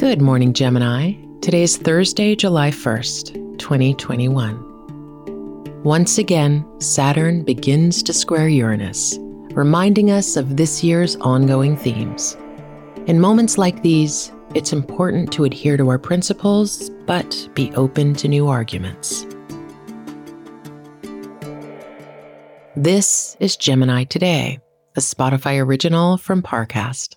Good morning, Gemini. Today is Thursday, July 1st, 2021. Once again, Saturn begins to square Uranus, reminding us of this year's ongoing themes. In moments like these, it's important to adhere to our principles, but be open to new arguments. This is Gemini Today, a Spotify original from Parcast.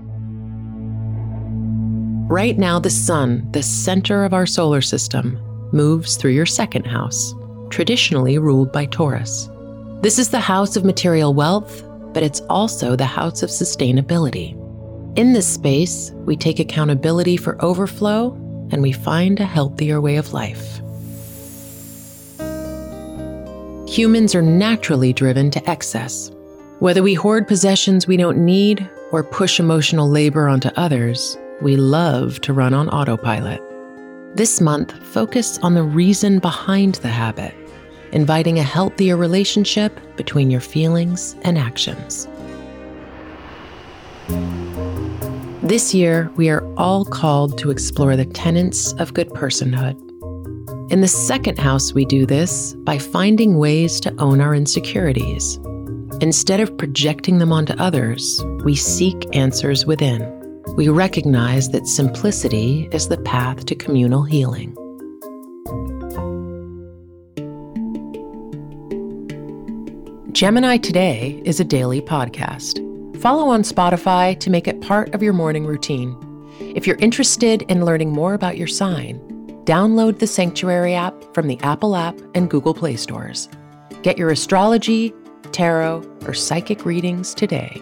Right now, the sun, the center of our solar system, moves through your second house, traditionally ruled by Taurus. This is the house of material wealth, but it's also the house of sustainability. In this space, we take accountability for overflow and we find a healthier way of life. Humans are naturally driven to excess. Whether we hoard possessions we don't need or push emotional labor onto others, we love to run on autopilot. This month, focus on the reason behind the habit, inviting a healthier relationship between your feelings and actions. This year, we are all called to explore the tenets of good personhood. In the second house, we do this by finding ways to own our insecurities. Instead of projecting them onto others, we seek answers within. We recognize that simplicity is the path to communal healing. Gemini Today is a daily podcast. Follow on Spotify to make it part of your morning routine. If you're interested in learning more about your sign, download the Sanctuary app from the Apple app and Google Play stores. Get your astrology, tarot, or psychic readings today.